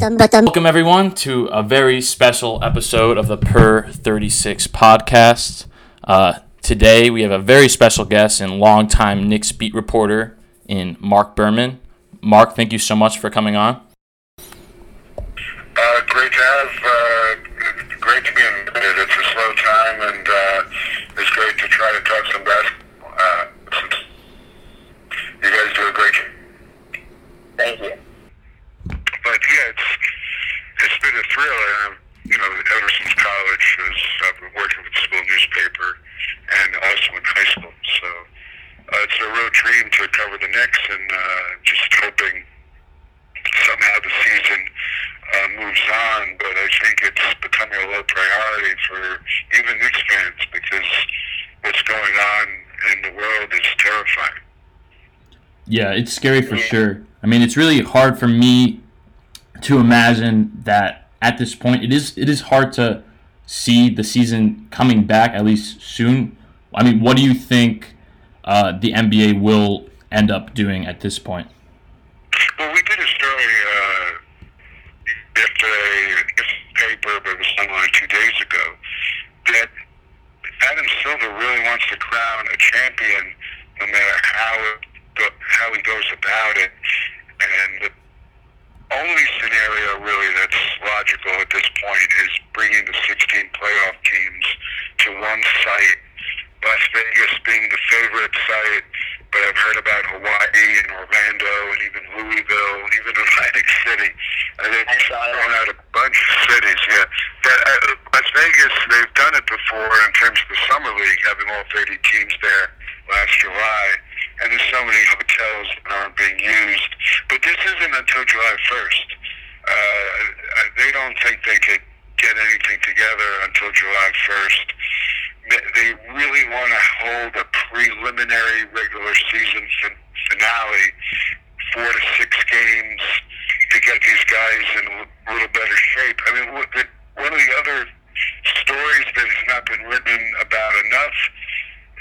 Welcome, everyone, to a very special episode of the Per 36 podcast. Uh, today, we have a very special guest and longtime Knicks beat reporter in Marc Berman. Marc, thank you so much for coming on. Uh, great to have, uh, great to be in it. It's a slow time, and uh, it's great to try to talk some basketball. Uh, you guys do a great job. Thank you. But yeah, it's it's a thrill. You know, ever since college, I've been working with the school newspaper and also in high school. So uh, it's a real dream to cover the Knicks, and uh, just hoping somehow the season uh, moves on. But I think it's becoming a low priority for even Knicks fans because what's going on in the world is terrifying. Yeah, it's scary for sure. I mean, it's really hard for me to imagine that at this point it is it is hard to see the season coming back at least soon. I mean, what do you think uh, the NBA will end up doing at this point? Well, we did a story uh, yesterday paper, but it was online two days ago, that Adam Silver really wants to crown a champion no matter how it, how he goes about it. And the only scenario really that's logical at this point is bringing the 16 playoff teams to one site. Las Vegas being the favorite site, but I've heard about Hawaii and Orlando and even Louisville and even Atlantic City. And they've I saw that. thrown out a bunch of cities, yeah. But, uh, Las Vegas, they've done it before in terms of the Summer League, having all 30 teams there last July. And there's so many hotels that aren't being used. But this isn't until July 1st. Uh, they don't think they could get anything together until July 1st. They really want to hold a preliminary regular season fin- finale, four to six games, to get these guys in a little better shape. I mean, what the, one of the other stories that has not been written about enough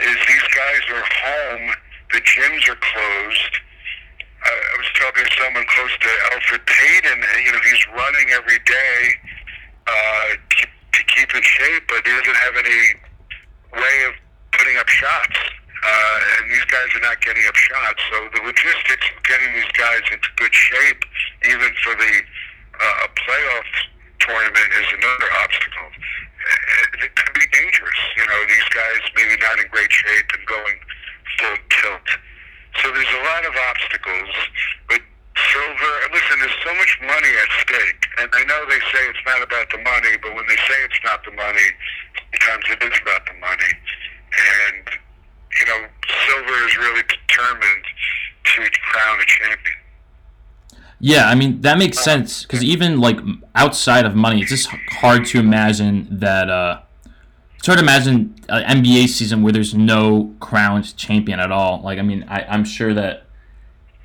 is these guys are home, the gyms are closed. I I was talking to someone close to Elfrid Payton, and you know he's running every day uh, to, to keep in shape, but he doesn't have any way of putting up shots. Uh, and these guys are not getting up shots, so the logistics of getting these guys into good shape, even for the uh, a playoff tournament, is another obstacle. Uh, It could be dangerous. You know, these guys maybe not in great shape and going full tilt. So there's a lot of obstacles, but Silver. Listen, there's so much money at stake, and I know they say it's not about the money, but when they say it's not the money, sometimes it is about the money. And you know, Silver is really determined to crown a champion. Yeah, I mean that makes sense because even like outside of money, it's just hard to imagine that. Uh, it's hard to imagine an NBA season where there's no crowned champion at all. Like, I mean, I, I'm sure that.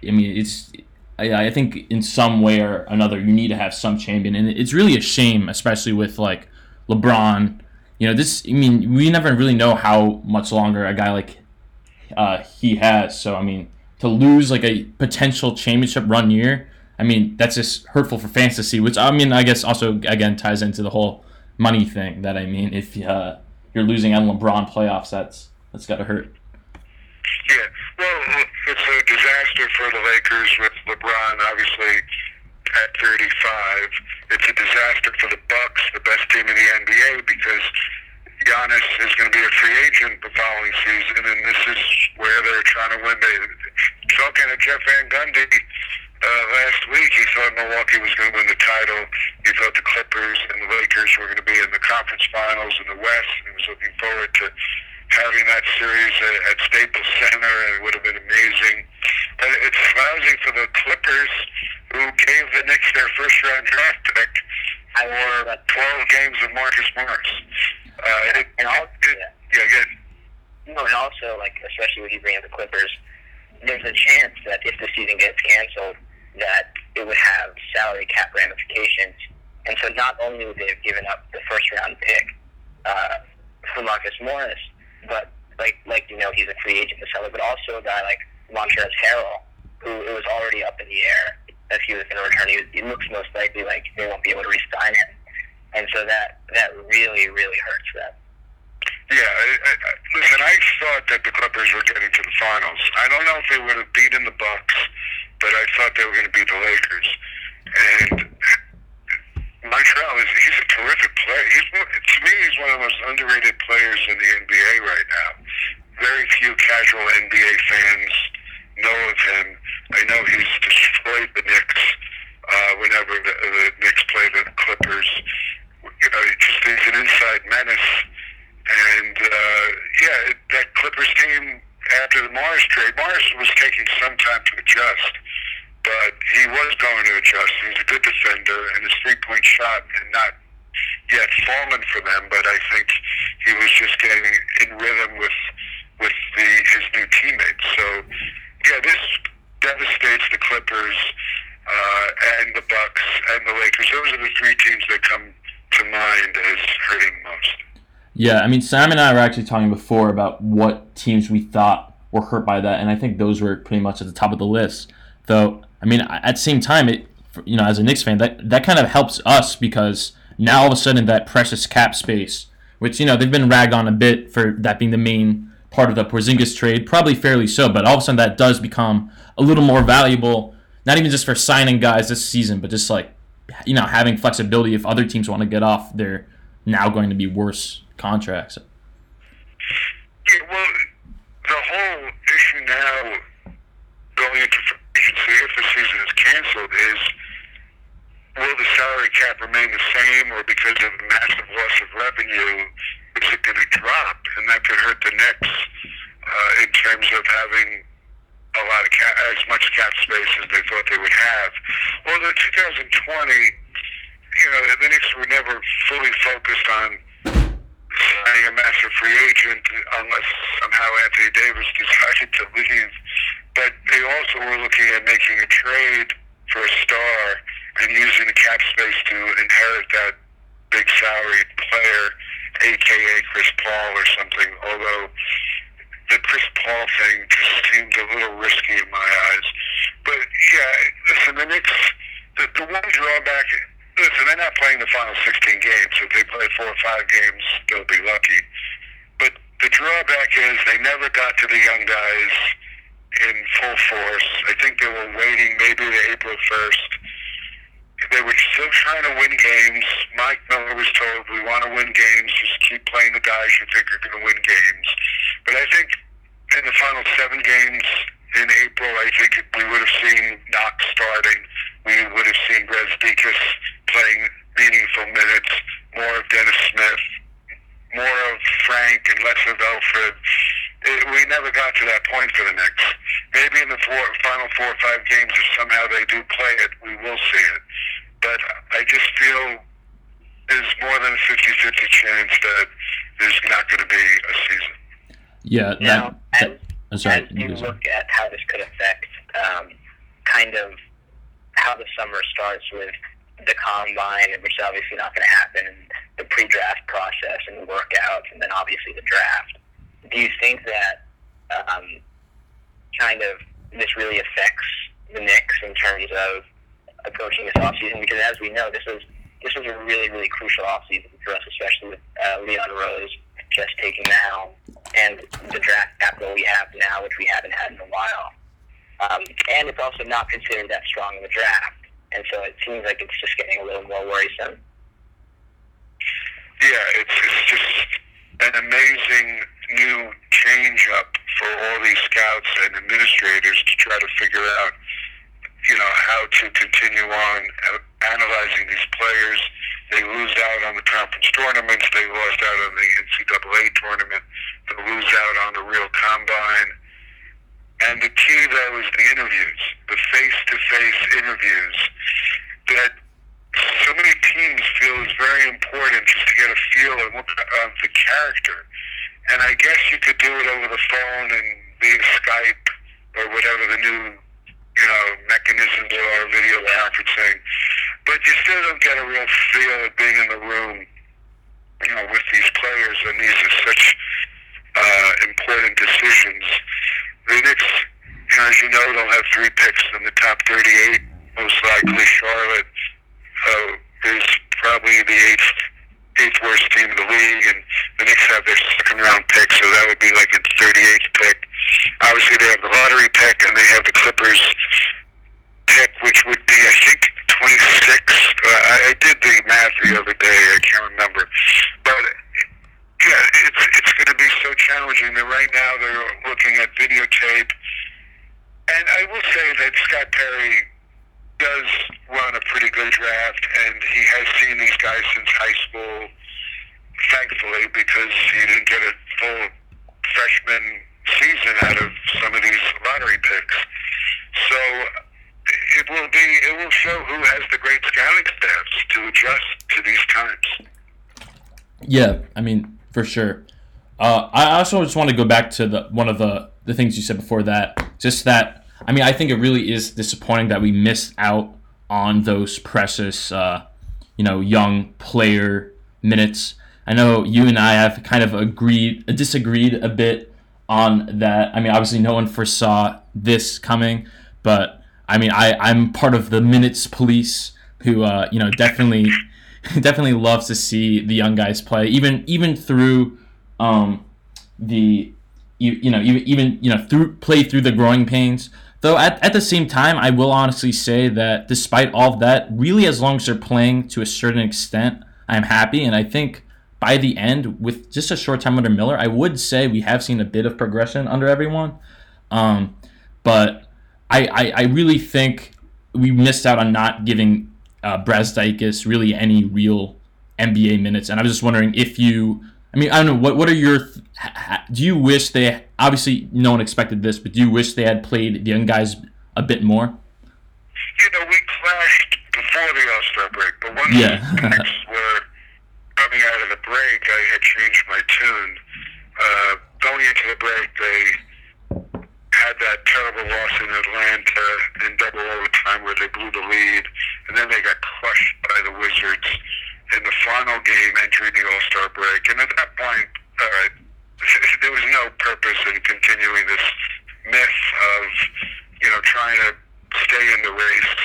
I mean, it's. I, think in some way or another you need to have some champion, and it's really a shame, especially with like LeBron. You know, this. I mean, we never really know how much longer a guy like uh, he has. So I mean, to lose like a potential championship run year, I mean, that's just hurtful for see. Which I mean, I guess also again ties into the whole money thing. That I mean, if uh, you're losing on LeBron playoffs, that's that's got to hurt. Yeah, well, disaster for the Lakers with LeBron obviously at 35. It's a disaster for the Bucks, the best team in the NBA, because Giannis is going to be a free agent the following season, and this is where they're trying to win. They talking to Jeff Van Gundy uh, last week, he thought Milwaukee was going to win the title. He thought the Clippers and the Lakers were going to be in the conference finals in the West, he was looking forward to having that series at, at Staples Center, and it would have been amazing. But it's lousy for the Clippers, who gave the Knicks their first-round draft pick for 12 games of Marcus Morris. Uh, it, And also, it, yeah, good. You know, and also, like, especially when you bring up the Clippers, there's a chance that if the season gets canceled, that it would have salary cap ramifications. And so not only would they have given up the first round pick uh, for Marcus Morris, but like like you know he's a free agent to sell it, but also a guy like Montrezl Harrell, who it was already up in the air if he was going to return, he, it looks most likely like they won't be able to re-sign him, and so that that really really hurts them. Yeah, I, I, listen, I thought that the Clippers were getting to the finals. I don't know if they would have beaten the Bucks, but I thought they were going to beat the Lakers. And Montrezl is he's a terrific player. He's to me he's one of the most underrated players in the NBA right now. Very few casual NBA fans know of him. I know he's destroyed the Knicks uh, whenever the, the Knicks play the Clippers. You know, he just he's an inside menace. And uh, yeah, that Clippers team after the Morris trade, Morris was taking some time to adjust, but he was going to adjust. He's a good defender, and his three-point shot had not yet fallen for them. But I think he was just getting in rhythm with the his new teammates. So yeah, this devastates the Clippers uh, and the Bucks and the Lakers. Those are the three teams that come to mind as hurting most. Yeah, I mean, Sam and I were actually talking before about what teams we thought were hurt by that, and I think those were pretty much at the top of the list. Though, I mean, at the same time, it you know, as a Knicks fan, that that kind of helps us because now all of a sudden that precious cap space, which you know they've been ragged on a bit for that being the main part of the Porzingis trade, probably fairly so, but all of a sudden that does become a little more valuable, not even just for signing guys this season, but just like you know having flexibility if other teams want to get off, they're now going to be worse contracts. Yeah, well, the whole issue now going into free if the season is canceled, is will the salary cap remain the same, or because of massive loss of revenue, is it going to drop? And that could hurt the Knicks uh, in terms of having a lot of cap, as much cap space as they thought they would have. Although 2020, you know, the Knicks were never fully focused on signing a massive free agent unless somehow Anthony Davis decided to leave. But they also were looking at making a trade for a star and using the cap space to inherit that big salaried player, aka Chris Paul or something. Although the Chris Paul thing just seemed a little risky in my eyes. But yeah, listen, the Knicks, the, the one drawback listen, they're not playing the final 16 games. If they play four or five games, they'll be lucky. But the drawback is they never got to the young guys in full force. I think they were waiting maybe to April 1st. They were still trying to win games. Mike Miller was told, we want to win games. Just keep playing the guys you think are going to win games. But I think in the final seven games in April, I think we would have seen Knox starting. We would have seen Brad Brazdeikis playing meaningful minutes, more of Dennis Smith, more of Frank and less of Elfrid. It, we never got to that point for the Knicks. Maybe in the four, final four or five games, if somehow they do play it, we will see it. But I just feel there's more than a 50-50 chance that there's not going to be a season. Yeah, that, now, that, as, sorry, as you look at how this could affect um, kind of how the summer starts with the combine, which is obviously not going to happen, and the pre-draft process and workouts, and then obviously the draft. Do you think that um, kind of this really affects the Knicks in terms of approaching this offseason? Because as we know, this was this was a really really crucial offseason for us, especially with uh, Leon Rose just taking the helm and the draft capital we have now, which we haven't had in a while. Um, and it's also not considered that strong in the draft and so it seems like it's just getting a little more worrisome. Yeah, it's, it's just an amazing new change up for all these scouts and administrators to try to figure out, you know, how to continue on analyzing these players. They lose out on the conference tournaments. They lost out on the NCAA tournament. They lose out on the real combine. And the key, though, is the interviews, the face-to-face interviews that so many teams feel is very important just to get a feel of, of the character. And I guess you could do it over the phone and via Skype or whatever the new, you know, mechanisms are, video conferencing. But you still don't get a real feel of being in the room, you know, with these players. And these are such uh, important decisions. The Knicks, you know, as you know, they'll have three picks in the top 38 most likely Charlotte uh, is probably the eighth eighth worst team in the league, and the Knicks have their second round pick, so that would be like its 38th pick. Obviously, they have the lottery pick, and they have the Clippers pick, which would be, I think, 26. Uh, I, I did the math the other day. I can't remember, but yeah, it's it's going to be so That right now they're looking at videotape, and I will say that Scott Perry does run a pretty good draft, and he has seen these guys since high school. Thankfully, because he didn't get a full freshman season out of some of these lottery picks. So it will be it will show who has the great scouting staffs to adjust to these times. Yeah, I mean for sure. Uh, I also just want to go back to the one of the the things you said before that, just that I mean, I think it really is disappointing that we missed out on those precious, uh, you know, young player minutes. I know you and I have kind of agreed, disagreed a bit on that. I mean, obviously, no one foresaw this coming, but I mean, I I'm part of the minutes police who, uh, you know, definitely, definitely loves to see the young guys play, even even through, um, the you, you know even even you know through play through the growing pains Though at, at the same time, I will honestly say that despite all of that, really as long as they're playing to a certain extent, I'm happy. And I think by the end, with just a short time under Miller, I would say we have seen a bit of progression under everyone. Um, but I, I, I, really think we missed out on not giving uh, Brazdeikis really any real NBA minutes. And I was just wondering if you I mean, I don't know. What what are your? Do you wish they? Obviously, no one expected this, but do you wish they had played the young guys a bit more? You know, we clashed before the All Star break, but once yeah. the Knicks were coming out of the break, I had changed my tune. Uh, going into the break, they had that terrible loss in Atlanta in double overtime where they blew the lead, and then they got crushed by the Wizards in the final game entering the All Star break. And at that point, uh, there was no purpose in continuing this myth of, you know, trying to stay in the race.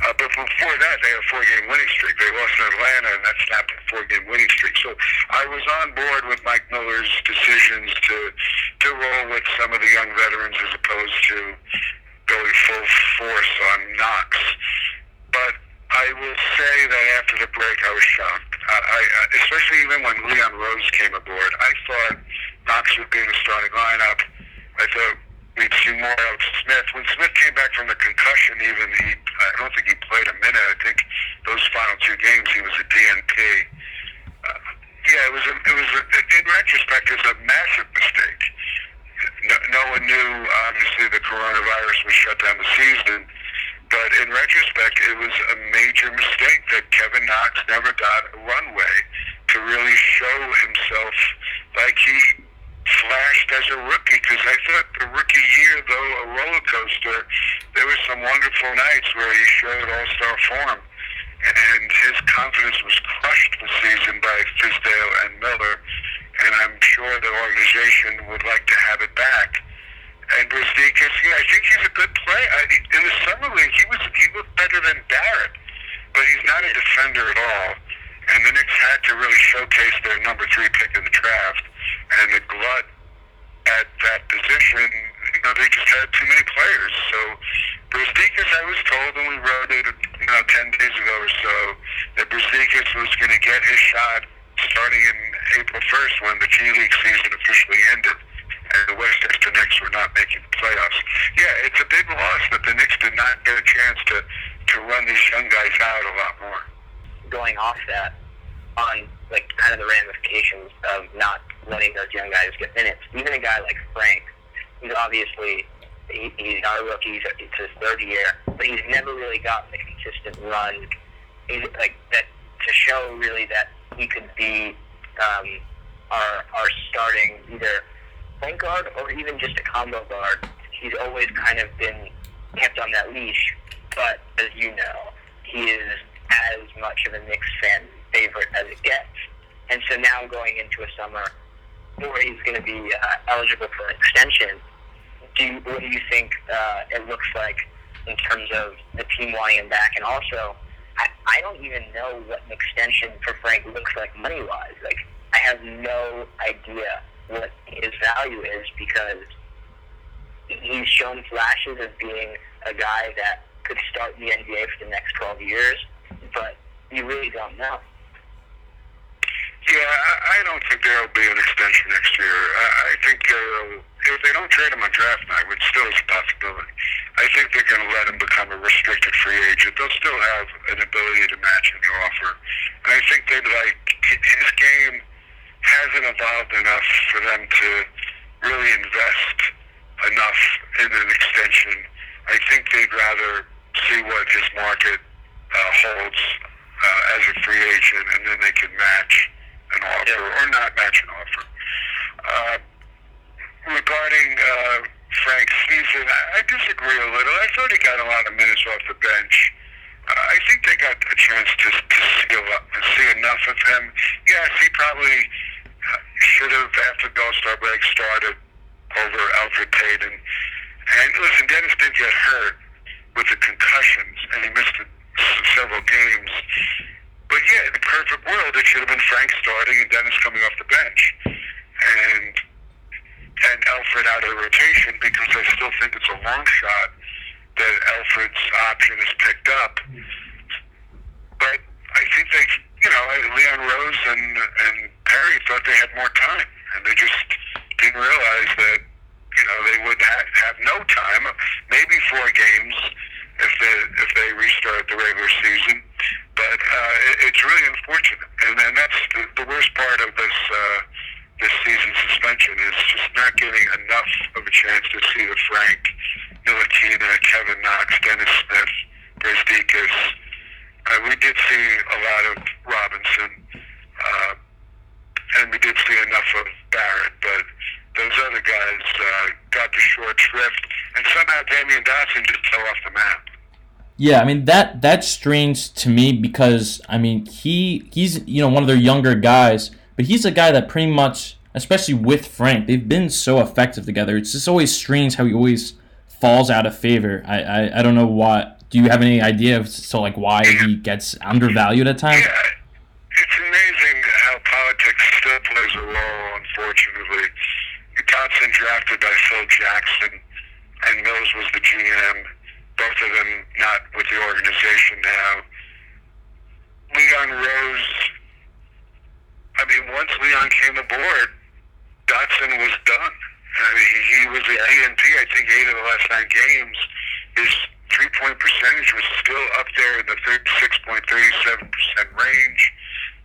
Uh, but before that, they had a four-game winning streak. They lost in Atlanta, and that snapped a four-game winning streak. So I was on board with Mike Miller's decisions to to roll with some of the young veterans as opposed to going full force on Knox. But I will say that after the break, I was shocked. I, I especially even when Leon Rose came aboard, I thought Knox would be in the starting lineup. I thought we'd see more out of Smith. When Smith came back from the concussion, even he, I don't think he played a minute. I think those final two games he was a DNP. Uh, yeah, it was a, it was a, in retrospect, it was a massive mistake. No, no one knew. Obviously, the coronavirus would shut down the season but in retrospect, it was a major mistake that Kevin Knox never got a runway to really show himself like he flashed as a rookie. Because I thought the rookie year, though a roller coaster, there were some wonderful nights where he showed all-star form. And his confidence was crushed this season by Fizdale and Miller. And I'm sure the organization would like to have it back. And Brazdeikis, yeah, I think he's a good player. I, in the summer league, he was he looked better than Barrett, but he's not a defender at all. And the Knicks had to really showcase their number three pick in the draft, and the glut at that position, you know, they just had too many players. So Brazdeikis, I was told when we wrote it, you know, ten days ago or so, that Brazdeikis was going to get his shot starting in April 1st when the G League season officially ended and the Westchester Knicks were not making the playoffs. Yeah, it's a big loss that the Knicks did not get a chance to, to run these young guys out a lot more. Going off that, on like kind of the ramifications of not letting those young guys get minutes, even a guy like Frank, he's obviously he, he's not a rookie, he's, it's his third year, but he's never really gotten a consistent run. Like that to show really that he could be um, our our starting either point guard or even just a combo guard. He's always kind of been kept on that leash. But as you know, he is as much of a Knicks fan favorite as it gets. And so now going into a summer where he's going to be uh, eligible for an extension, do you, what do you think uh, it looks like in terms of the team wanting him back, and also I, I don't even know what an extension for Frank looks like money wise. Like I have no idea what his value is because he's shown flashes of being a guy that could start in the NBA for the next 12 years, but you really don't know. Yeah, I, I don't think there'll be an extension next year. I, I think uh, if they don't trade him on draft night, which still is a possibility, I think they're going to let him become a restricted free agent. They'll still have an ability to match any offer. And I think they'd like his game hasn't evolved enough for them to really invest enough in an extension. I think they'd rather see what his market uh, holds uh, as a free agent, and then they can match an offer or not match an offer. Uh, regarding uh, Frank's season, I, I disagree a little. I thought he got a lot of minutes off the bench. Uh, I think they got a chance to, to see, a lot, to see enough of him. Yes, he probably uh, should have, after the All-Star break, started over Elfrid Payton. And listen, Dennis did get hurt with the concussions, and he missed several games. But yeah, in the perfect world, it should have been Frank starting and Dennis coming off the bench, and and Elfrid out of the rotation because I still think it's a long shot that Elfrid's option is picked up. But I think they, you know, Leon Rose and and Perry thought they had more time, and they just didn't realize that you know they would ha- have no time, maybe four games if they if they restart the regular season. But uh, it, it's really unfortunate, and and that's the, the worst part of this. Uh, this season suspension is just not getting enough of a chance to see the Frank, Ntilikina, Kevin Knox, Dennis Smith, Brazdeikis. Uh, we did see a lot of Robinson, uh, and we did see enough of Barrett, but those other guys uh, got the short shrift, and somehow Damyean Dotson just fell off the map. Yeah, I mean that that's strange to me because I mean he he's you know one of their younger guys, but he's a guy that pretty much, especially with Frank, they've been so effective together. It's just always strange how he always falls out of favor. I I, I don't know what. Do you have any idea as to like why he gets undervalued at times? Yeah, it's amazing how politics still plays a role. Unfortunately, Dotson drafted by Phil Jackson, and Mills was the GM. Both of them not with the organization now. Leon Rose. I mean, once Leon came aboard, Dotson was done. I mean, he, he was a DNP. I think eight of the last nine games. His three-point percentage was still up there in the 36.37% range.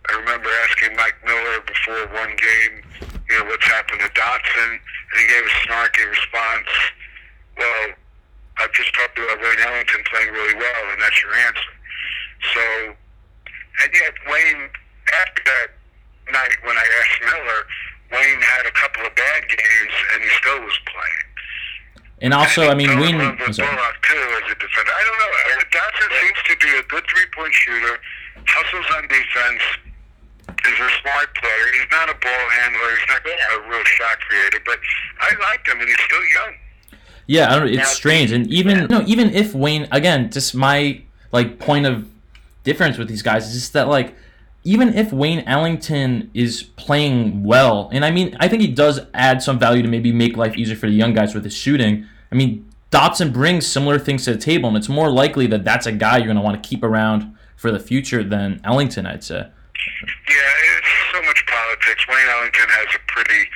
I remember asking Mike Miller before one game, you know, what's happened to Dotson, and he gave a snarky response. Well, I've just talked about Wayne Ellington playing really well, and that's your answer. So, and yet Wayne, after that night when I asked Miller, Wayne had a couple of bad games, and he still was playing. And also, I mean, Don't Wayne. remember I'm. Bullock too as a defender. I don't know. Uh, Dotson seems to be a good three-point shooter. Hustles on defense. Is a smart player. He's not a ball handler. He's not a real shot creator. But I like him, and he's still young. Yeah, I don't, it's Now- strange, and even no, even if Wayne again, just my like point of difference with these guys is just that like even if Wayne Ellington is playing well, and I mean I think he does add some value to maybe make life easier for the young guys with his shooting. I mean Dotson brings similar things to the table, and it's more likely that that's a guy you're going to want to keep around for the future than Ellington, I'd say. Yeah, it's so much politics. Wayne Ellington has a pretty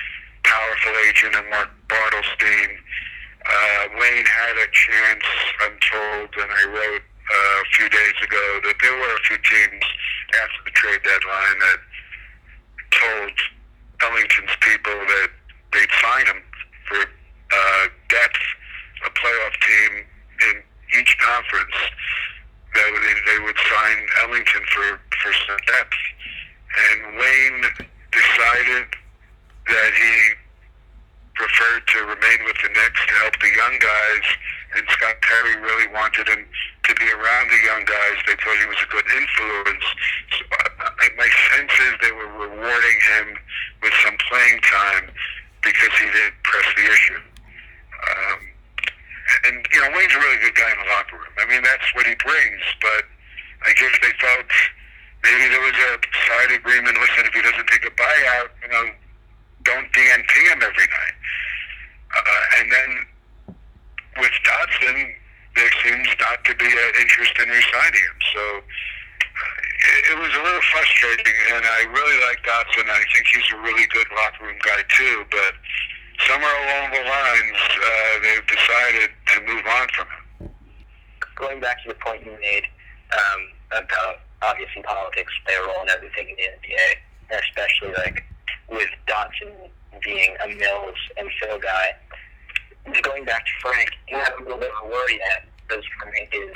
powerful agent in Mark Bartelstein. Uh, Wayne had a chance, I'm told, and I wrote uh, a few days ago that there were a few teams after the trade deadline that told Ellington's people that they'd sign him for uh, depth, a playoff team in each conference. That would, they would sign Ellington for, for some depth. And Wayne decided that he preferred to remain with the Knicks to help the young guys, and Scott Perry really wanted him to be around the young guys. They thought he was a good influence. So I, my sense is they were rewarding him with some playing time because he did press the issue. Um, and you know, Wayne he's a really good guy in the locker room. I mean, that's what he brings. But I guess they felt maybe there was a side agreement. Listen, if he doesn't take a buyout, you know, don't DNP him every night. Uh, and then with Dotson, there seems not to be an interest in resigning him. So it, it was a little frustrating, and I really like Dotson. I think he's a really good locker room guy too. But somewhere along the lines, uh, they've decided to move on from him. Going back to the point you made um, about obviously politics a role in everything in the NBA, especially like with Dotson being a Mills and Phil guy. Going back to Frank, you have a little bit of a worry that because Frank is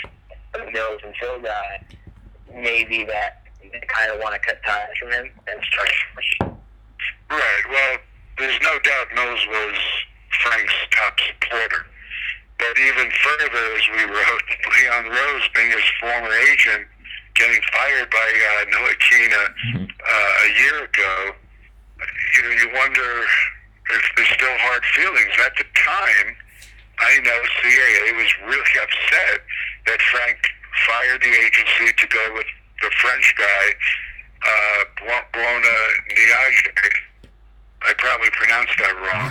a Mills and Phil guy, maybe that they kind of want to cut ties from him and start fresh. Right. Well, there's no doubt Mills was Frank's top supporter. But even further, as we wrote, Leon Rose being his former agent, getting fired by uh, Ntilikina uh, a year ago, you know, you wonder if there's still hard feelings. At the time, I know CAA was really upset that Frank fired the agency to go with the French guy, uh, Bouna Ndiaye. I probably pronounced that wrong,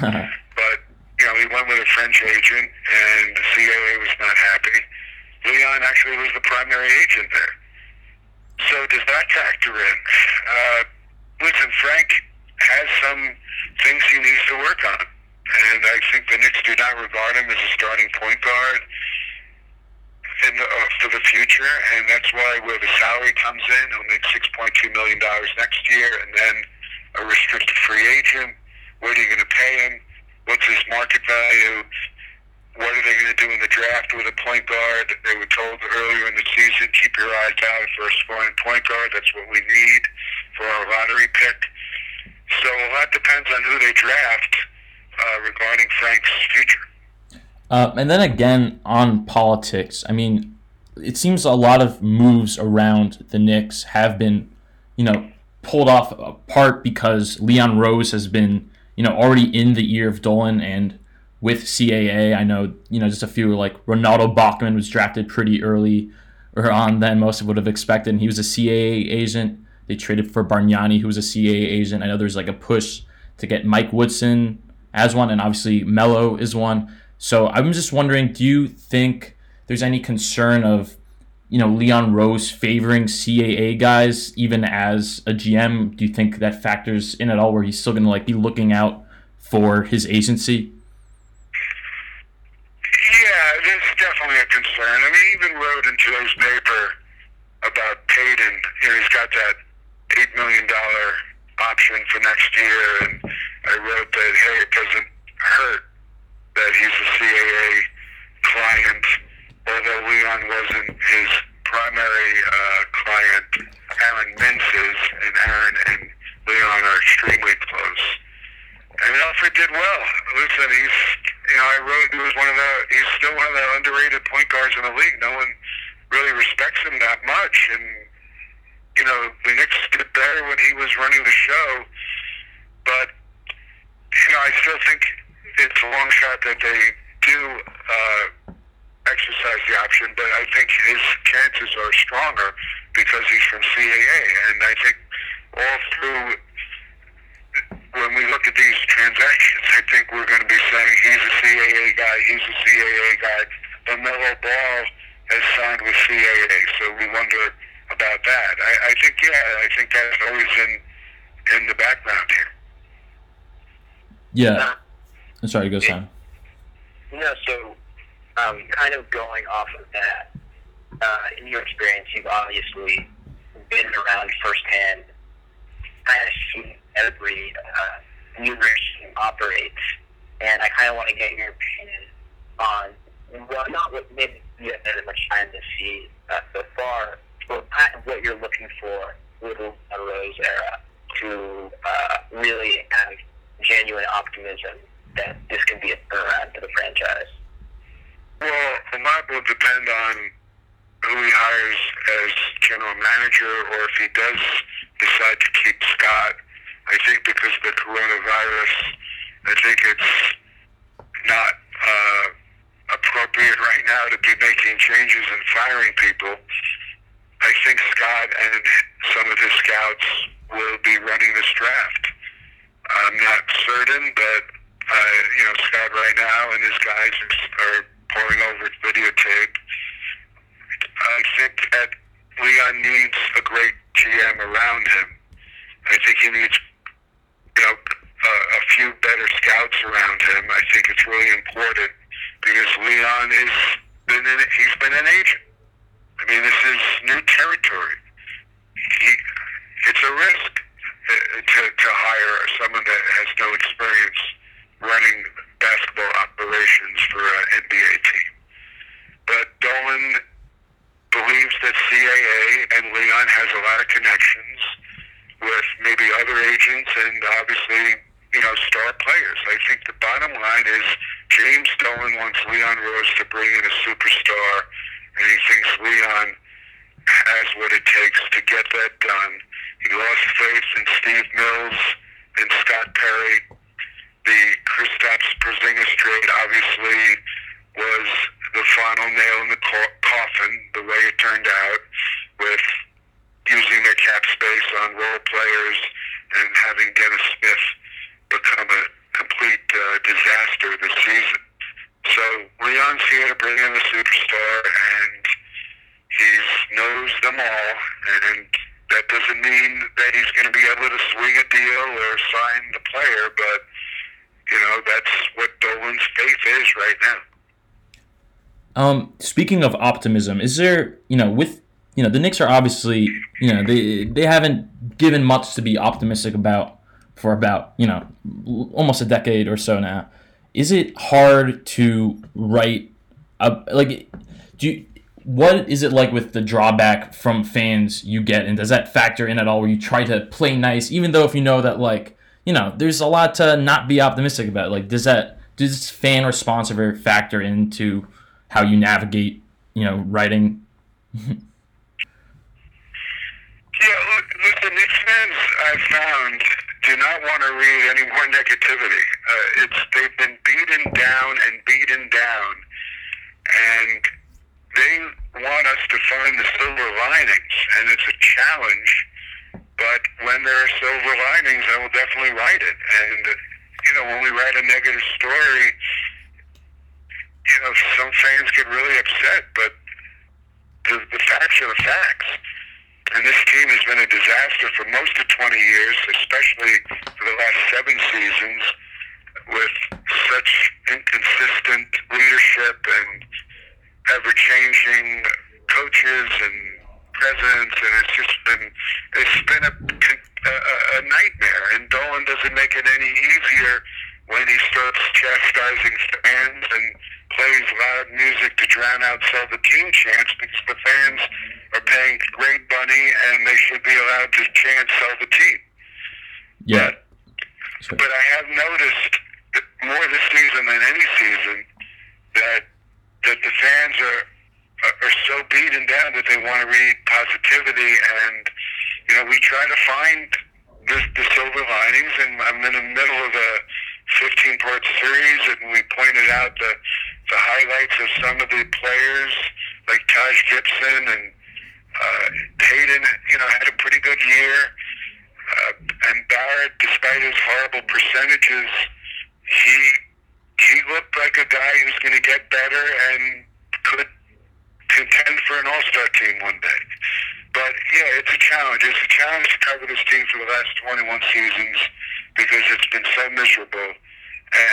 but you know, he went with a French agent, and the CAA was not happy. Leon actually was the primary agent there. So does that factor in? Uh, listen, Frank has some things he needs to work on, and I think the Knicks do not regard him as a starting point guard in the, uh, for the future, and that's why where the salary comes in, he'll make six point two million dollars next year, and then a restricted free agent. What are you going to pay him? What's his market value? What are they going to do in the draft with a point guard? They were told earlier in the season, keep your eyes out for a scoring point guard. That's what we need for our lottery pick. So a lot depends on who they draft uh, regarding Frank's future. Uh, and then again on politics, I mean, it seems a lot of moves around the Knicks have been, you know, pulled off apart because Leon Rose has been, you know, already in the ear of Dolan and with CAA. I know, you know, just a few like Renaldo Balkman was drafted pretty early or on than most would have expected. And he was a CAA agent. They traded for Bargnani, who was a CAA agent. I know there's like a push to get Mike Woodson as one, and obviously Melo is one. So I'm just wondering, do you think there's any concern of, you know, Leon Rose favoring CAA guys even as a GM? Do you think that factors in at all, where he's still going to like be looking out for his agency? Yeah, there's definitely a concern. I mean, he even wrote in today's paper about Payton. You know, he's got that eight million dollar option for next year, and I wrote that hey, it doesn't hurt that he's a CAA client, although Leon wasn't his primary uh, client. Aaron Mintz is, and Aaron and Leon are extremely close. And Elfrid did well. Listen, he's you know I wrote he was one of the he's still one of the underrated point guards in the league. No one really respects him that much, and you know the Knicks did better when he was running the show. But you know I still think it's a long shot that they do uh, exercise the option, but I think his chances are stronger because he's from CAA, and I think all through when we look at these transactions, I think we're going to be saying he's a CAA guy, he's a CAA guy. But Melo Ball has signed with CAA, so we wonder about that. I, I think, yeah, I think that's always in in the background here. Yeah. I'm sorry, go Sam. No, so um, kind of going off of that, uh, in your experience, you've obviously been around firsthand, kind of seen every uh, new regime operates, and I kind of want to get your opinion on, well, not what maybe you haven't had much time to see uh, so far, but what you're looking for with the Rose era to uh, really have genuine optimism that this can be a turnaround for the franchise. Well, a lot will depend on who he hires as general manager, or if he does decide to keep Scott. I think because of the coronavirus, I think it's not uh, appropriate right now to be making changes and firing people. I think Scott and some of his scouts will be running this draft. I'm not certain, but uh, you know Scott right now and his guys are pouring over videotape. I think that Leon needs a great GM around him. I think he needs you know a, a few better scouts around him. I think it's really important because Leon is been an, he's been an agent. I mean, this is new territory. He, it's a risk uh, to, to hire someone that has no experience running basketball operations for an NBA team. But Dolan believes that CAA and Leon has a lot of connections with maybe other agents and obviously, you know, star players. I think the bottom line is James Dolan wants Leon Rose to bring in a superstar, and he thinks Leon has what it takes to get that done. He lost faith in Steve Mills and Scott Perry. The Kristaps Porzingis trade obviously was the final nail in the co- coffin, the way it turned out, with using their cap space on role players and having Dennis Smith become a complete uh, disaster this season. So Leon's here to bring in a superstar, and he knows them all, and that doesn't mean that he's going to be able to swing a deal or sign the player, but you know that's what Dolan's faith is right now. Um, speaking of optimism, is there you know with you know the Knicks are obviously you know they they haven't given much to be optimistic about for about you know almost a decade or so now. Is it hard to write a, like do you, what is it like with the drawback from fans you get? And does that factor in at all where you try to play nice even though if you know that like you know there's a lot to not be optimistic about? Like does that does fan response ever factor into how you navigate you know writing Yeah, look, the Knicks fans I've found do not want to read any more negativity. Uh, it's they've been beaten down and beaten down, and they want us to find the silver linings, and it's a challenge. But when there are silver linings, I will definitely write it. And you know, when we write a negative story, you know, some fans get really upset, but the, the facts are the facts. And this team has been a disaster for most of 20 years, especially for the last seven seasons, with such inconsistent leadership and ever-changing coaches and presidents, and it's just been it's been a, a, a nightmare. And Dolan doesn't make it any easier when he starts chastising fans and plays loud music to drown out sell the team chants because the fans are paying great money and they should be allowed to chant sell the team. yeah. But, but I have noticed more this season than any season that that the fans are are- are so beaten down that they want to read positivity. And you know we try to find the, the silver linings and I'm in the middle of a 15 part series and we pointed out the the highlights of some of the players like Taj Gibson and uh, Hayden you know had a pretty good year uh, and Barrett despite his horrible percentages he he looked like a guy who's going to get better and could contend for an all-star team one day. But yeah, it's a challenge. It's a challenge to cover this team for the last 21 seasons because it's been so miserable,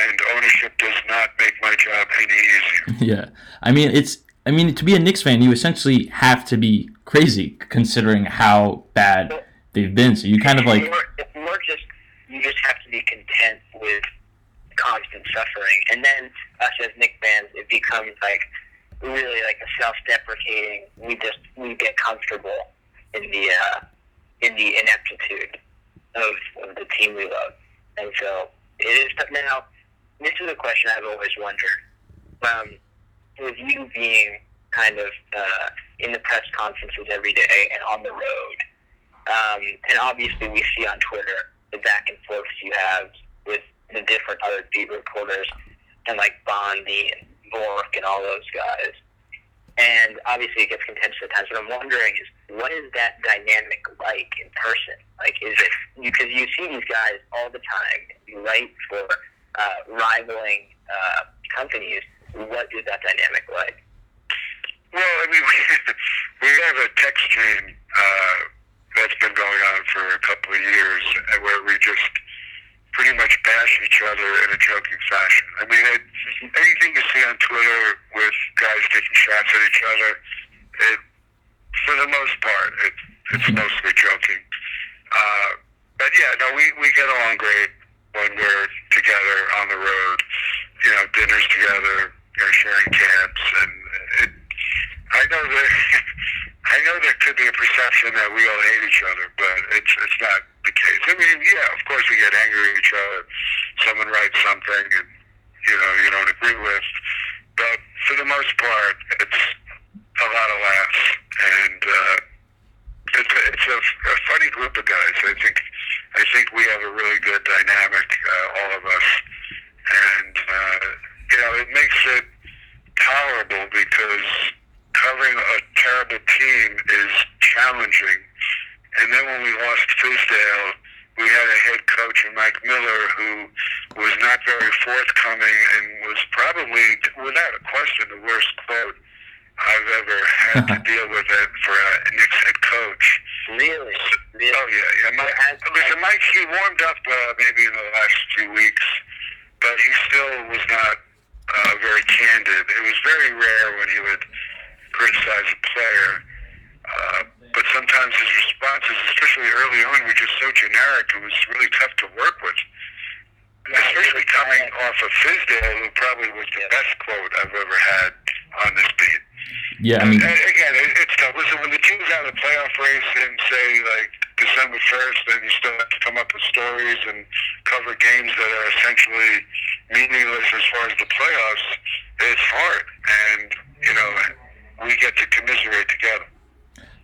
and ownership does not make my job any easier. yeah i mean it's i mean to be a Knicks fan you essentially have to be crazy considering how bad they've been so you kind of like it's more, it's more just you just have to be content with constant suffering, and then us as Nick fans, it becomes like really like a self-deprecating. We just we get comfortable in the uh, in the ineptitude of, of the team we love, and so it is. Now, this is a question I've always wondered. Um, with you being kind of uh, in the press conferences every day and on the road, um, and obviously we see on Twitter the back and forths you have with the different other beat reporters and like Bondy and Bork and all those guys. And obviously, it gets contentious at times. What I'm wondering is, what is that dynamic like in person? Like, is it because you see these guys all the time, write for uh, rivaling uh, companies? What is that dynamic like? Well, I mean, we, we have a text chain uh, that's been going on for a couple of years where we just pretty much bash each other in a joking fashion. I mean, it, anything you see on Twitter with guys taking shots at each other, it, for the most part, it, it's mostly joking. Uh, but yeah, no, we, we get along great when we're together on the road, you know, dinners together, you know, sharing camps, and it, I know that I know there could be a perception that we all hate each other, but it's it's not the case. I mean, yeah, of course we get Someone writes something and you know you don't agree with, but for the most part, it's a lot of laughs and uh, it's a, it's a, a funny group of guys. I think I think we have a really good dynamic, uh, all of us, and uh, you know it makes it tolerable because covering a terrible team is challenging. And then when we lost Fizdale, we had a head coach in Mike Miller who was not very forthcoming and was probably, without a question, the worst quote I've ever had to deal with it for a Knicks head coach. Really? really? Oh yeah, yeah. Mike, listen, Mike, he warmed up uh, maybe in the last few weeks, but he still was not uh, very candid. It was very rare when he would criticize a player. Uh, but sometimes his responses, especially early on, were just so generic. It was really tough to work with. Especially coming off of Fizdale, who probably was the best quote I've ever had on this beat. Yeah, I mean, And again, it, it's tough. Listen, when the team's out of the playoff race in, say, like December 1st, then you still have to come up with stories and cover games that are essentially meaningless as far as the playoffs. It's hard. And, you know, we get to commiserate together.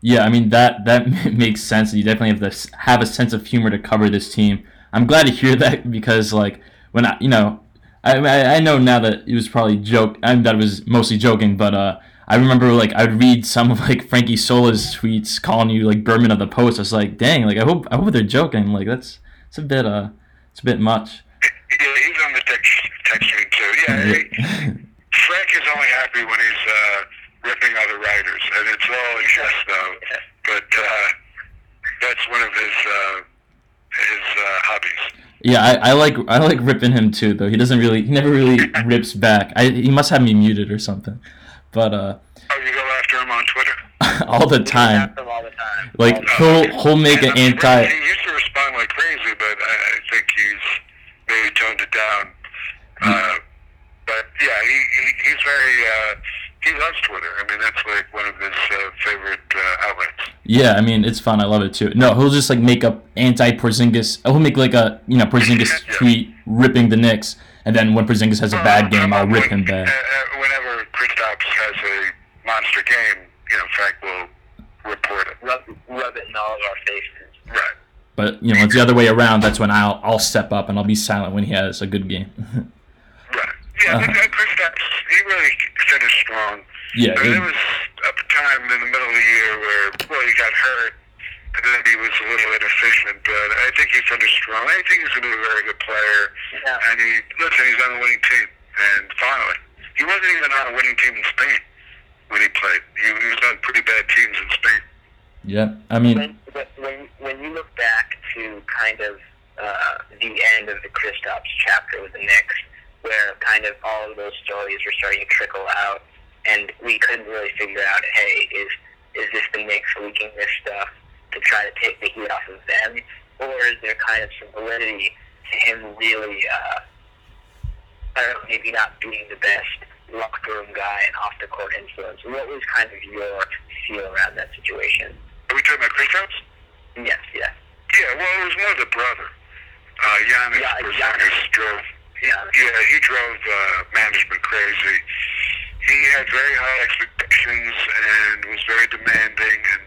yeah, I mean that that makes sense. You definitely have to have a sense of humor to cover this team. I'm glad to hear that because like when I, you know, I I know now that it was probably joke. I that it was mostly joking, but uh, I remember like I would read some of like Frank Isola's tweets calling you like Berman of the Post. I was like, dang, like I hope I hope they're joking. Like that's it's a bit uh it's a bit much. Yeah, he's on the text, text chain, too. Yeah, he- Frank is only happy when he's uh, ripping other writers, and it's all in jest, though. But uh, that's one of his uh, his uh, hobbies. Yeah, I, I like I like ripping him too though. He doesn't really he never really rips back. I he must have me muted or something. But uh Oh, you go after him on Twitter? all the time. all the time. Like All he'll he'll make an anti He used to respond like crazy, but I, think he's maybe toned it down. Uh, but yeah, he, he he's very uh, he loves Twitter. I mean, that's like one of his uh, favorite uh, outlets. Yeah, I mean it's fun. I love it too. No, he'll just like make up anti Porzingis. He'll make like a you know Porzingis tweet ripping the Knicks, and then when Porzingis has a bad game, I'll rip him Uh, back. uh, whenever Kristaps has a monster game, you know, Frank will report it. Rub, rub it in all of our faces. Right. But you know, it's the other way around. That's when I'll I'll step up and I'll be silent when he has a good game. Right. Yeah, Uh-huh. uh Kristaps, he really finished strong. yeah, I mean, it- there was a time in the middle of the year where, well, he got hurt, and then he was a little inefficient, but I think he finished strong. I think he's going to be a very good player. Yeah. And he, listen, he's on a winning team. And finally, he wasn't even on a winning team in Spain when he played. He, he was on pretty bad teams in Spain. yeah. I mean, When, when, when you look back to kind of uh, the end of the Kristaps chapter with the Knicks, where kind of all of those stories were starting to trickle out, and we couldn't really figure out, hey, is is this the Knicks leaking this stuff to try to take the heat off of them, or is there kind of some validity to him really, uh, I know, maybe not being the best locker room guy and off the court influence? What was kind of your feel around that situation? Are we talking about Kristaps? Yes, yes. Yeah, well, it was more the brother. Uh, Janis Yeah, Porzingis drove Yeah. Yeah, he drove uh, management crazy. He had very high expectations and was very demanding, and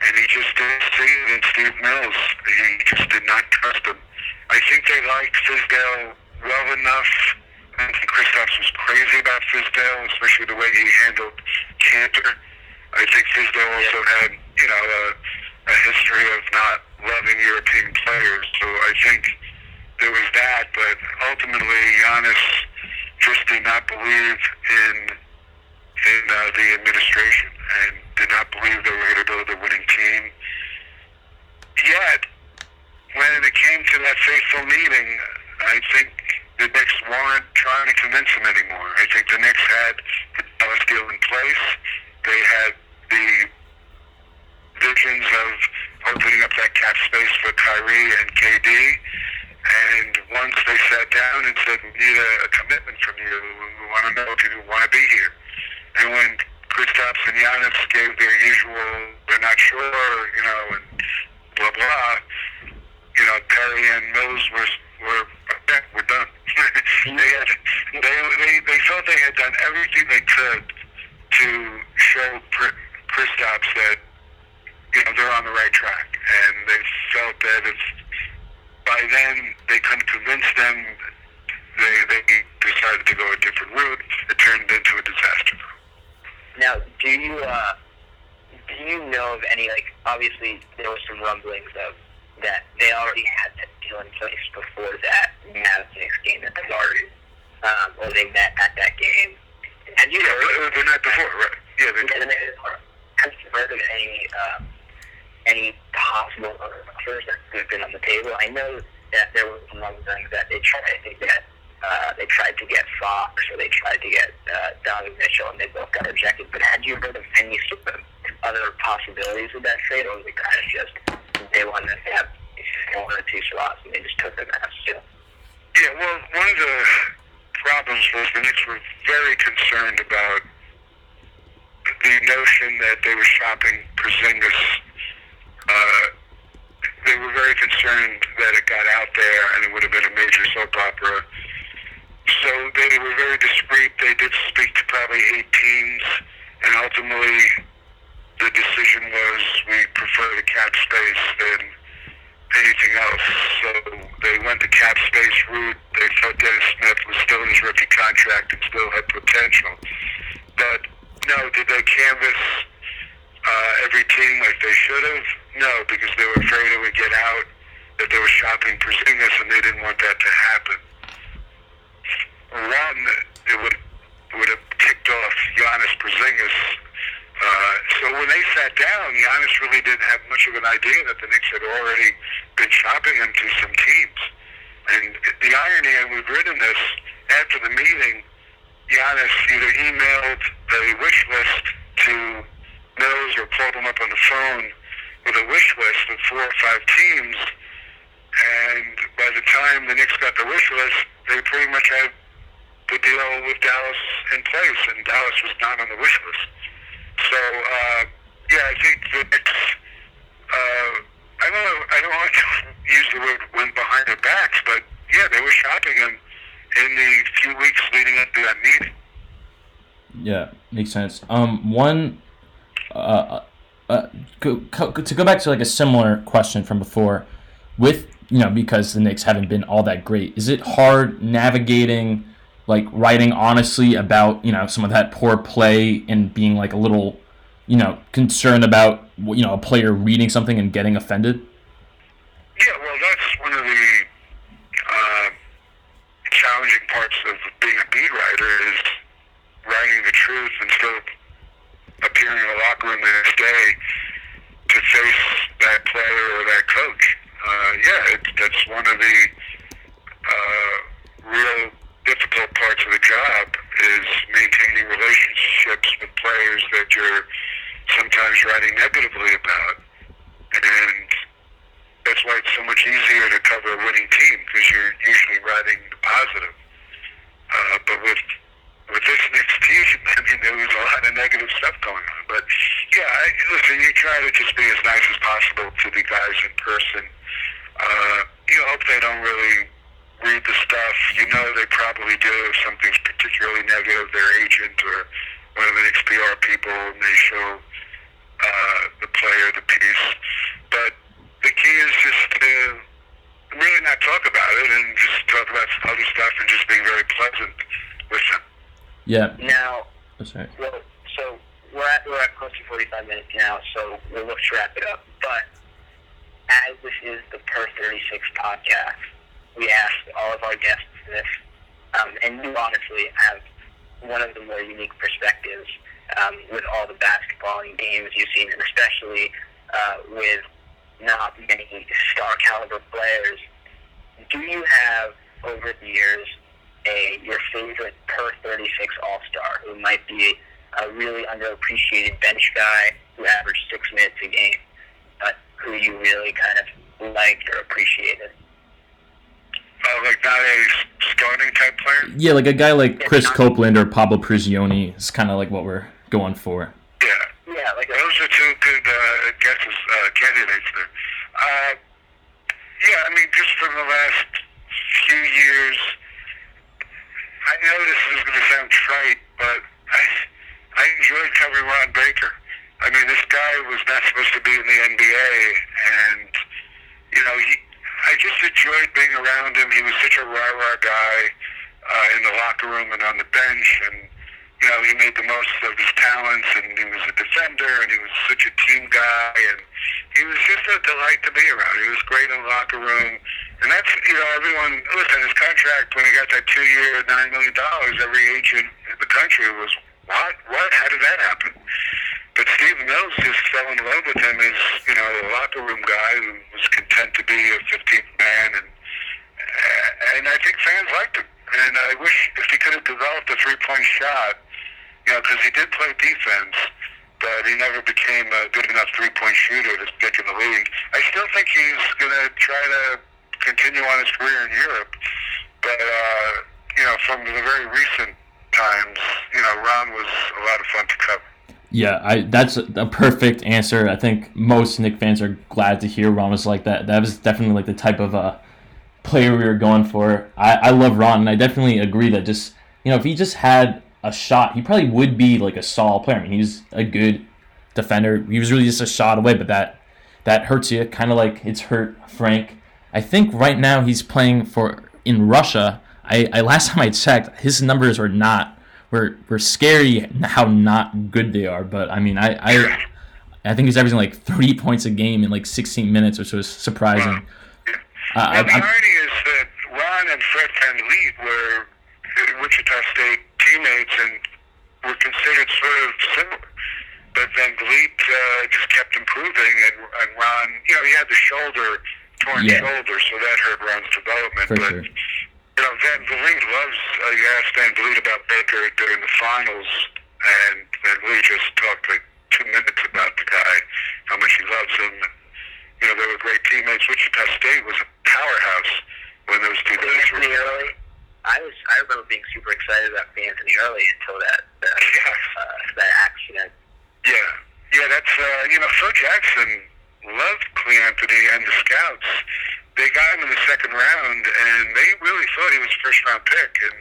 and he just didn't see it in Steve Mills. He just did not trust him. I think they liked Fizdale well enough I think Kristaps was crazy about Fizdale, especially the way he handled Kanter. I think Fizdale also had, you know, a, a history of not loving European players. So I think there was that, but ultimately Janis just did not believe in in uh, the administration and did not believe they were going to build a winning team. Yet, when it came to that fateful meeting, I think the Knicks weren't trying to convince him anymore. I think the Knicks had the Dallas deal in place. They had the visions of opening up that cap space for Kyrie and KD. And once they sat down and said, we need a, a commitment from you, we want to know if you want to be here. And when Kristaps and Janis gave their usual, we're not sure, you know, and blah, blah, you know, Perry and Mills were, were okay, we're done. they, had, they, they, they felt they had done everything they could to show Kristaps that, you know, they're on the right track. And they felt that if by then they couldn't convince them. They, they decided to go a different route. It turned into a disaster. Now, do you uh, do you know of any like? Obviously, there were some rumblings of that they already had that deal in place before that Mavs Knicks game that started, um, or they met at that game. And you know, yeah, the night before, right? Yeah, they the night before. Have you heard of any? Um, any possible offers that could have been on the table. I know that there was some other things that they tried to get. Uh, they tried to get Fox or they tried to get uh, Donovan Mitchell, and they both got rejected. But had you heard of any sort of other possibilities with that trade, or was it kind of just they wanted to have one or two slots and they just took them as two? Yeah, well, one of the problems was the Knicks were very concerned about the notion that they were shopping Porzingis uh, they were very concerned that it got out there and it would have been a major soap opera. So they were very discreet. They did speak to probably eight teams, and ultimately the decision was we prefer the cap space than anything else. So they went the cap space route. They thought Dennis Smith was still in his rookie contract and still had potential. But no, did they canvas uh, every team like they should have? No, because they were afraid it would get out that they were shopping Porzingis, and they didn't want that to happen. One, it would would have kicked off Janis Porzingis. Uh, so when they sat down, Janis really didn't have much of an idea that the Knicks had already been shopping him to some teams. And the irony, and we've written this after the meeting, Janis either emailed a wish list to Mills or called him up on the phone with a wish list of four or five teams. And by the time the Knicks got the wish list, they pretty much had the deal with Dallas in place, and Dallas was not on the wish list. So, uh, yeah, I think the Knicks. Uh, I don't know. I don't want to use the word "went behind their backs," but yeah, they were shopping him in the few weeks leading up to that meeting. Yeah, makes sense. Um, one uh, uh, to go back to like a similar question from before, with you know because the Knicks haven't been all that great, is it hard navigating like writing honestly about you know some of that poor play and being like a little you know concerned about you know a player reading something and getting offended? Yeah, well, that's one of the uh, challenging parts of being a beat writer is writing the truth and still appearing in the locker room the next day to face that player or that coach. Uh, yeah, it, that's one of the uh, real difficult parts of the job is maintaining relationships with players that you're sometimes writing negatively about. And that's why it's so much easier to cover a winning team because you're usually writing the positive. Uh, but with with this Knicks team, I mean, there was a lot of negative stuff going on. But yeah, I, listen, you try to just be as nice as possible to the guys in person. Uh, you hope they don't really read the stuff. You know they probably do if something's particularly negative. Their agent or one of the Knicks PR people may show uh, the player the piece. But the key is just to really not talk about it and just talk about other stuff and just being very pleasant with them. Yeah. Now, That's right. well, so we're at we're at close to 45 minutes now, so we'll look to wrap it up. But as this is the Per 36 podcast, we asked all of our guests this, um, and you honestly have one of the more unique perspectives um, with all the basketball and games you've seen, and especially uh, with not many star caliber players. Do you have over the years a your favorite per 36 All Star who might be a really underappreciated bench guy who averaged six minutes a game, but who you really kind of liked or appreciated? Uh, like not a starting type player. Yeah, like a guy like Chris Copeland or Pablo Prigioni is kind of like what we're going for. Yeah. Yeah, like Those are two good uh, guesses, uh, candidates there. Uh, yeah, I mean, just from the last few years, I know this is going to sound trite, but I, I enjoyed covering Ron Baker. I mean, this guy was not supposed to be in the NBA, and you know, he, I just enjoyed being around him. He was such a rah rah guy uh, in the locker room and on the bench, and you know, he made the most of his talents, and he was a defender, and he was such a team guy, and he was just a delight to be around. He was great in the locker room, and that's you know, everyone. Listen, his contract when he got that two-year, nine million dollars, every agent in the country was what? What? How did that happen? But Steve Mills just fell in love with him as you know a locker room guy who was content to be a 15th man, and and I think fans liked him. And I wish if he could have developed a three-point shot, you know, because he did play defense, but he never became a good enough three-point shooter to stick in the league. I still think he's going to try to continue on his career in Europe, but uh, you know, from the very recent times, you know, Ron was a lot of fun to cover. Yeah, I that's a perfect answer. I think most Knicks fans are glad to hear Ron was like that. That was definitely like the type of uh, player we were going for. I, I love Ron, and I definitely agree that just you know if he just had a shot, he probably would be like a solid player. I mean, he's a good defender. He was really just a shot away, but that that hurts you, kind of like it's hurt Frank. I think right now he's playing for in Russia. I, I last time I checked, his numbers are not were were scary how not good they are. But I mean, I I, I think he's averaging like 30 points a game in like 16 minutes, which was surprising. Uh, I, Now, the I, irony is that Ron and Fred VanVleet were uh, Wichita State teammates and were considered sort of similar. But VanVleet uh, just kept improving, and, and Ron, you know, he had the shoulder, torn Yeah. shoulder, so that hurt Ron's development. For but, sure. You know, VanVleet loves, uh, you asked VanVleet about Baker during the finals, and VanVleet just talked like two minutes about the guy, how much he loves him. You know, they were great teammates. Wichita State was a powerhouse when those two guys were. Anthony Early. I was I remember being super excited about Anthony Early until that that, Yeah. uh, that accident. Yeah, yeah, that's uh, you know, Phil Jackson loved Cleanthony and the scouts. They got him in the second round, and they really thought he was a first round pick. And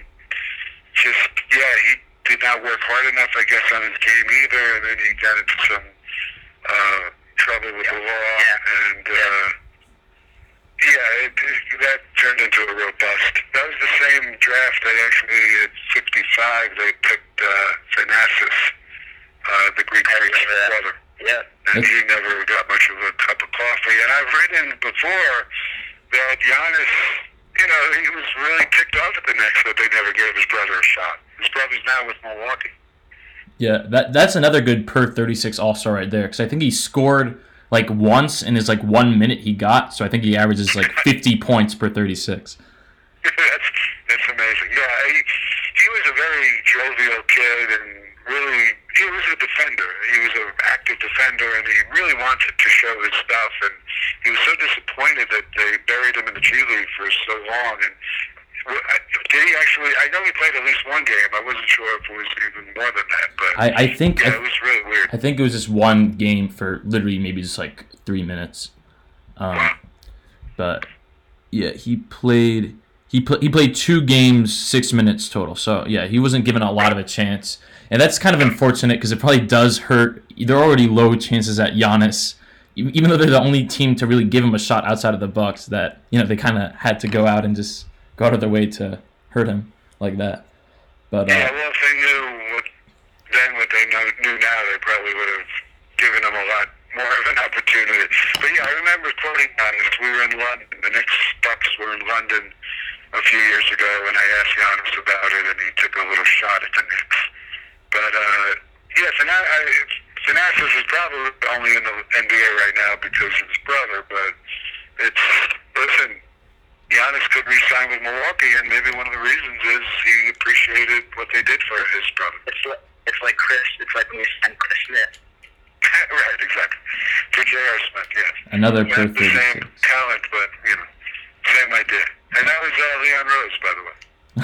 just yeah, he did not work hard enough, I guess, on his game either. And then he got into some uh, trouble with the law, and uh, yeah, it, it, that turned into a real bust. That was the same draft that actually at 65 they picked uh, Thanasis, uh, the Greek freak's brother Yeah. and he never got much of a cup of coffee. And I've written before that Giannis, you know, he was really ticked off at the Knicks that they never gave his brother a shot. His brother's now with Milwaukee. Yeah, that that's another good per 36 All Star right there because I think he scored like once in his like one minute he got, so I think he averages like 50 points per 36. that's that's amazing. Yeah, he he was a very jovial kid and really he was a defender. He was an active defender and he really wanted to show his stuff and he was so disappointed that they buried him in the G League for so long and did he actually I know he played at least one game. I wasn't sure if it was even more than that, but I, I think yeah, I, it was really weird. I think it was just one game for literally maybe just like three minutes. Um, but yeah, he played he pl- he played two games, six minutes total. So yeah, he wasn't given a lot of a chance, and that's kind of unfortunate because it probably does hurt. They're already low chances at Giannis, even though they're the only team to really give him a shot outside of the Bucks. That you know they kind of had to go out and just go out of their way to hurt him like that. But uh, Yeah, well, if they knew what, then what they know, knew now, they probably would have given him a lot more of an opportunity. But yeah, I remember quoting Giannis. We were in London. The Knicks Bucks were in London a few years ago, and I asked Giannis about it, and he took a little shot at the Knicks. But uh, yes, and I, I, Thanasis is probably only in the NBA right now because of his brother. But it's listen. Giannis could re-sign with Milwaukee, and maybe one of the reasons is he appreciated what they did for his brother. It's like it's like Chris. It's like when you signed Chris Smith. right, exactly. For J.R. Smith, yes. another Not the same talent, but, you know, same idea. And that was uh, Leon Rose, by the way.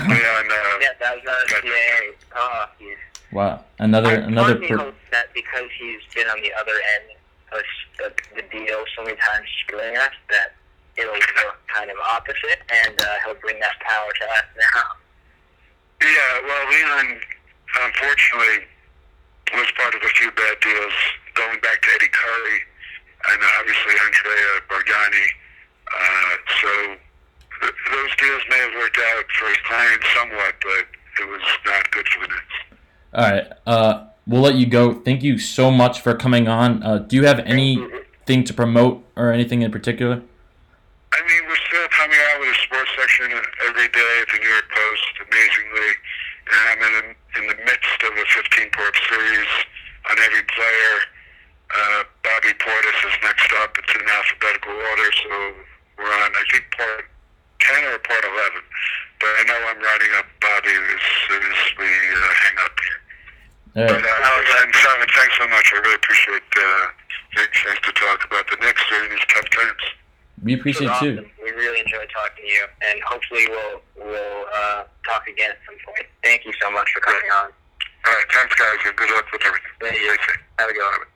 Leon, uh, Yeah, that was not a Gotcha. CAA. Oh, he's. Wow, another I another. partly Per- hope that because he's been on the other end of the, the deal so many times screwing us that it'll work kind of opposite and uh, he'll bring that power to us now. yeah, well, Leon, unfortunately, was part of a few bad deals going back to Eddie Curry and obviously Andrea Bargnani. Uh, so th- those deals may have worked out for his client somewhat, but it was not good for the Knicks. All right, uh, we'll let you go. Thank you so much for coming on. Uh, do you have anything to promote or anything in particular? I mean, we're still coming out with a sports section every day at the New York Post, amazingly. And I'm in, in the midst of a 15 part series on every player. Uh, Bobby Portis is next up. It's in alphabetical order, so we're on, I think, part 10 or part 11. But I know I'm writing up Bobby as soon as we uh, hang up here. All But, uh, and Simon, thanks so much. I really appreciate uh, getting chance to talk about the Knicks during these tough times. we appreciate was it awesome. too. We really enjoyed talking to you, and hopefully we'll we'll uh, talk again at some point. Thank you so much for coming on. All right, thanks, guys, good luck with everything. Thank you. Have a good one.